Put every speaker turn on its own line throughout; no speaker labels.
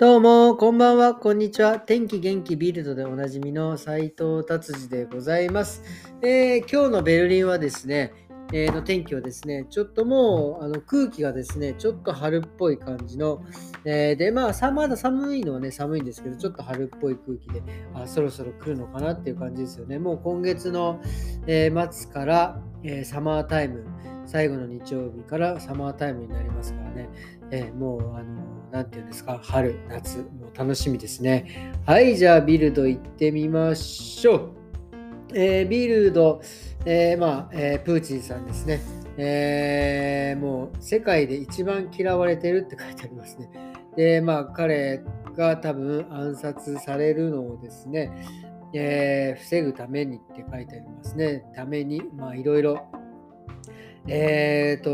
どうも、こんばんは、こんにちは。天気元気ビルドでおなじみの斉藤達治でございます。えー、今日のベルリンはですね、えー、の天気はですね、ちょっともうあの空気がですね、ちょっと春っぽい感じの、えー、で、まあさ、まだ寒いのはね、寒いんですけど、ちょっと春っぽい空気で、あそろそろ来るのかなっていう感じですよね。もう今月の、え、末から、えサマータイム、最後の日曜日からサマータイムになりますからね、えもう、あの何て言うんですか、春、夏、もう楽しみですね。はい、じゃあビルド行ってみましょう。えー、ビルド、えー、まあ、えー、プーチンさんですね。え、もう世界で一番嫌われてるって書いてありますね。で、まあ、彼が多分暗殺されるのをですね、え、防ぐためにって書いてありますね。ために、まあ、いろいろ、えっ、と、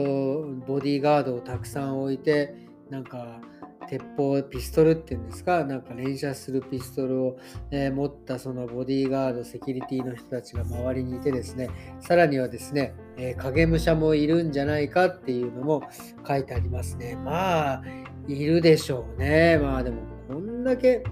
ボディーガードをたくさん置いて、なんか、鉄砲、ピストルっていうんですか、なんか連射するピストルを、えー、持ったそのボディーガード、セキュリティの人たちが周りにいてですね、さらにはですね、えー、影武者もいるんじゃないかっていうのも書いてありますね。まあ、いるでしょうね。まあでも、こんだけ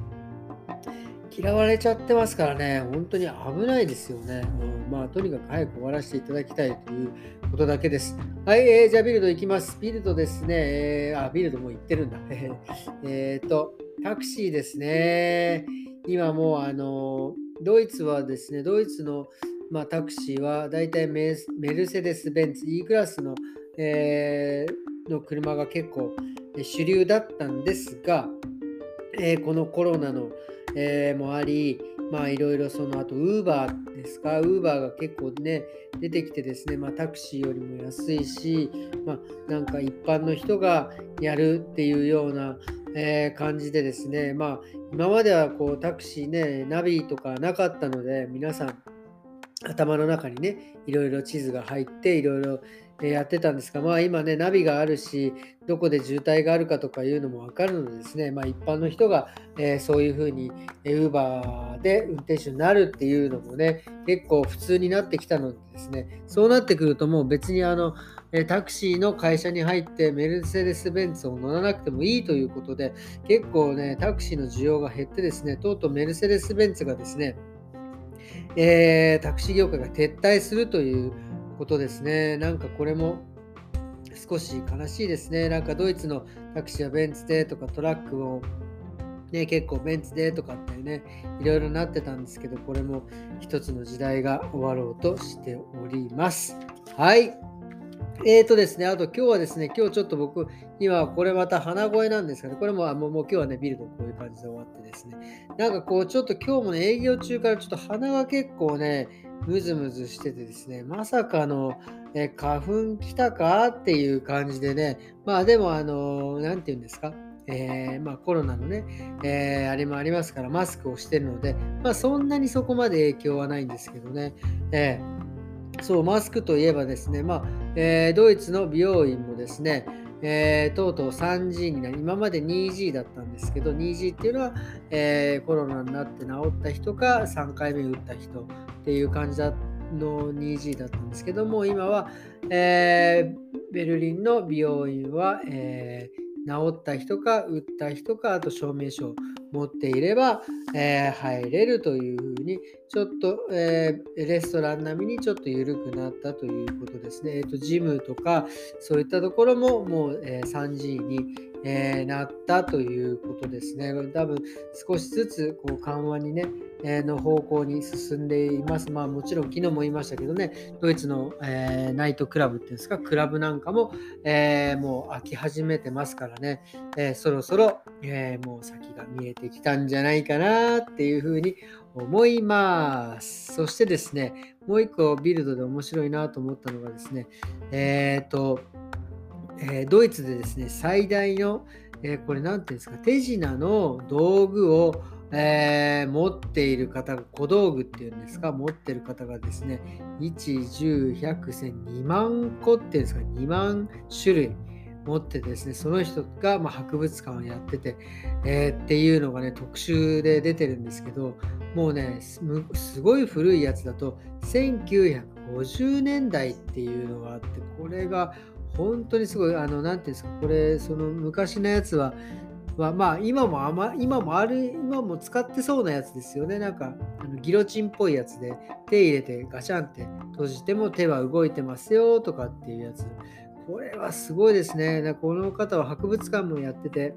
嫌われちゃってますからね、本当に危ないですよね。うん、まあ、とにかく早く終わらせていただきたいということだけです。はい、えー、じゃあビルド行きます。ビルドですね。えー、あ、ビルドもう行ってるんだ。えっと、タクシーですね。今もう、あの、ドイツはですね、ドイツの、まあ、タクシーはだいたいメルセデス・ベンツ E クラスの、えー、の車が結構主流だったんですが、えー、このコロナのえー、もあり、まあいろいろその後、ウーバーですか、ウーバーが結構ね、出てきてですね、まあタクシーよりも安いし、まあなんか一般の人がやるっていうような、えー、感じでですね、まあ今まではこうタクシーね、ナビとかなかったので、皆さん。頭の中にね、いろいろ地図が入って、いろいろやってたんですが、まあ今ね、ナビがあるし、どこで渋滞があるかとかいうのも分かるのでですね、まあ一般の人が、えー、そういうふうに Uber で運転手になるっていうのもね、結構普通になってきたのでですね、そうなってくるともう別にあの、タクシーの会社に入ってメルセデス・ベンツを乗らなくてもいいということで、結構ね、タクシーの需要が減ってですね、とうとうメルセデス・ベンツがですね、えー、タクシー業界が撤退するということですね。なんかこれも少し悲しいですね。なんかドイツのタクシーはベンツでとかトラックをね、結構ベンツでとかってね、いろいろなってたんですけど、これも一つの時代が終わろうとしております。はい。えーとですね、あと今日はですね、今日ちょっと僕、今これまた鼻声なんですけど、これももう今日はね、ビルドこういう感じで終わってですね、なんかこうちょっと今日もね、営業中からちょっと鼻が結構ね、ムズムズしててですね、まさかの、え花粉来たかっていう感じでね、まあでもあの、なんて言うんですか、えー、まあ、コロナのね、えー、あれもありますから、マスクをしてるので、まあ、そんなにそこまで影響はないんですけどね、えー、そう、マスクといえばですね、まあえドイツの美容院もですね、えー、とうとう 3G になり、今まで 2G だったんですけど、2G っていうのは、えー、コロナになって治った人か3回目打った人っていう感じだの 2G だったんですけども、今は、えー、ベルリンの美容院は、え治った人か打った人かあと証明書を持っていれば、え、入れるというふうにちょっと、えー、レストラン並みにちょっと緩くなったということですね。えーと、ジムとかそういったところももう、えー、3G に、えー、なったということですね。多分少しずつこう緩和にね、えー、の方向に進んでいます。まあもちろん昨日も言いましたけどね、ドイツの、え、ナイトクラブっていうんですか、クラブなんかも、え、もう開き始めてますからね、えそろそろ、えもう先が見えてきたんじゃないかなっていうふうに思思います。そしてですね、もう一個ビルドで面白いなと思ったのがですね、えっ、と、えドイツでですね、最大の、えこれ何ていうんですか、手品の道具をえー、持っている方が、小道具っていうんですか、持ってる方がですね、1、10、100、1000、2万個っていうんですか、2万種類持ってですね、その人が、ま博物館をやってて、えー、っていうのがね、特集で出てるんですけど、もうね、すごい古いやつだと、1950年代っていうのがあって、これが本当にすごい、あの、なんていうんですか、これ、その昔のやつは、は、まあ今もあま、今もある、今も使ってそうなやつですよね。なんか、あのギロチンっぽいやつで、手入れてガシャンって閉じても手は動いてますよとかっていうやつ。これはすごいですね。この方は博物館もやってて、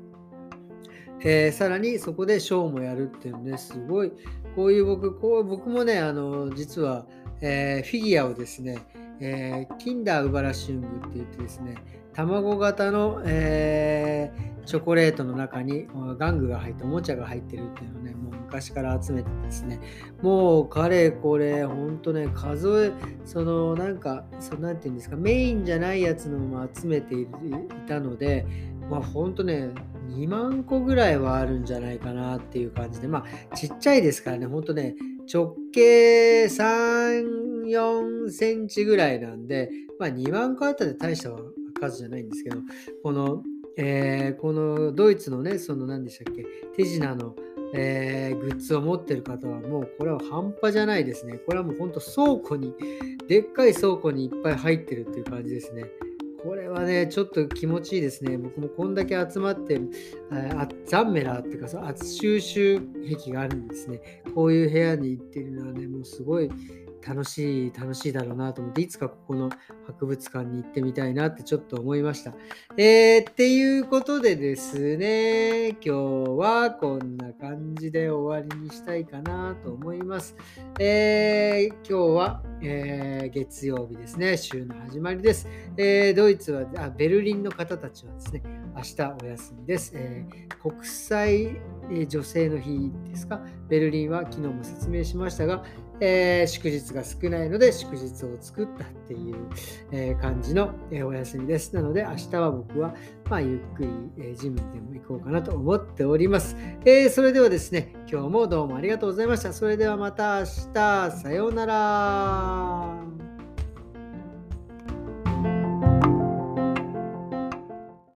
えー、さらにそこでショーもやるっていうね、すごい、こういう僕、こう僕もね、あの実は、えー、フィギュアをですね、えー、キンダーウバラシュングって言ってですね、卵型の、えー、チョコレートの中に玩具が入っておもちゃが入ってるっていうのをねもう昔から集めてですねもうかれこれほんとね数えそのなんかそのなんていうんですかメインじゃないやつのまま集めていたのでまあほんとね2万個ぐらいはあるんじゃないかなっていう感じでまあちっちゃいですからねほんとね直径3、4センチぐらいなんで、まあ2万個あったで大した数じゃないんですけど、この、えー、このドイツのね、その何でしたっけ、手品の、えー、グッズを持ってる方はもうこれは半端じゃないですね。これはもう本当倉庫に、でっかい倉庫にいっぱい入ってるっていう感じですね。これはね、ちょっと気持ちいいですね。僕もこんだけ集まって、あザンメラーっていうか、収集癖があるんですね。こういう部屋に行ってるのはね、もうすごい楽しい、楽しいだろうなと思って、いつかここの博物館に行ってみたいなってちょっと思いました。えー、っていうことでですね、今日はこんな感じで終わりにしたいかなと思います。えー、今日は、えー、月曜日ですね、週の始まりです。えー、ドイツはあ、ベルリンの方たちはですね、明日お休みです。えー、国際女性の日ですか、ベルリンは昨日も説明しましたが、えー、祝日が少ないので祝日を作ったっていう、え、感じの、え、お休みです。なので明日は僕は、まあ、ゆっくり、え、ジムでも行こうかなと思っております、えー。それではですね、今日もどうもありがとうございました。それではまた明日、さようなら。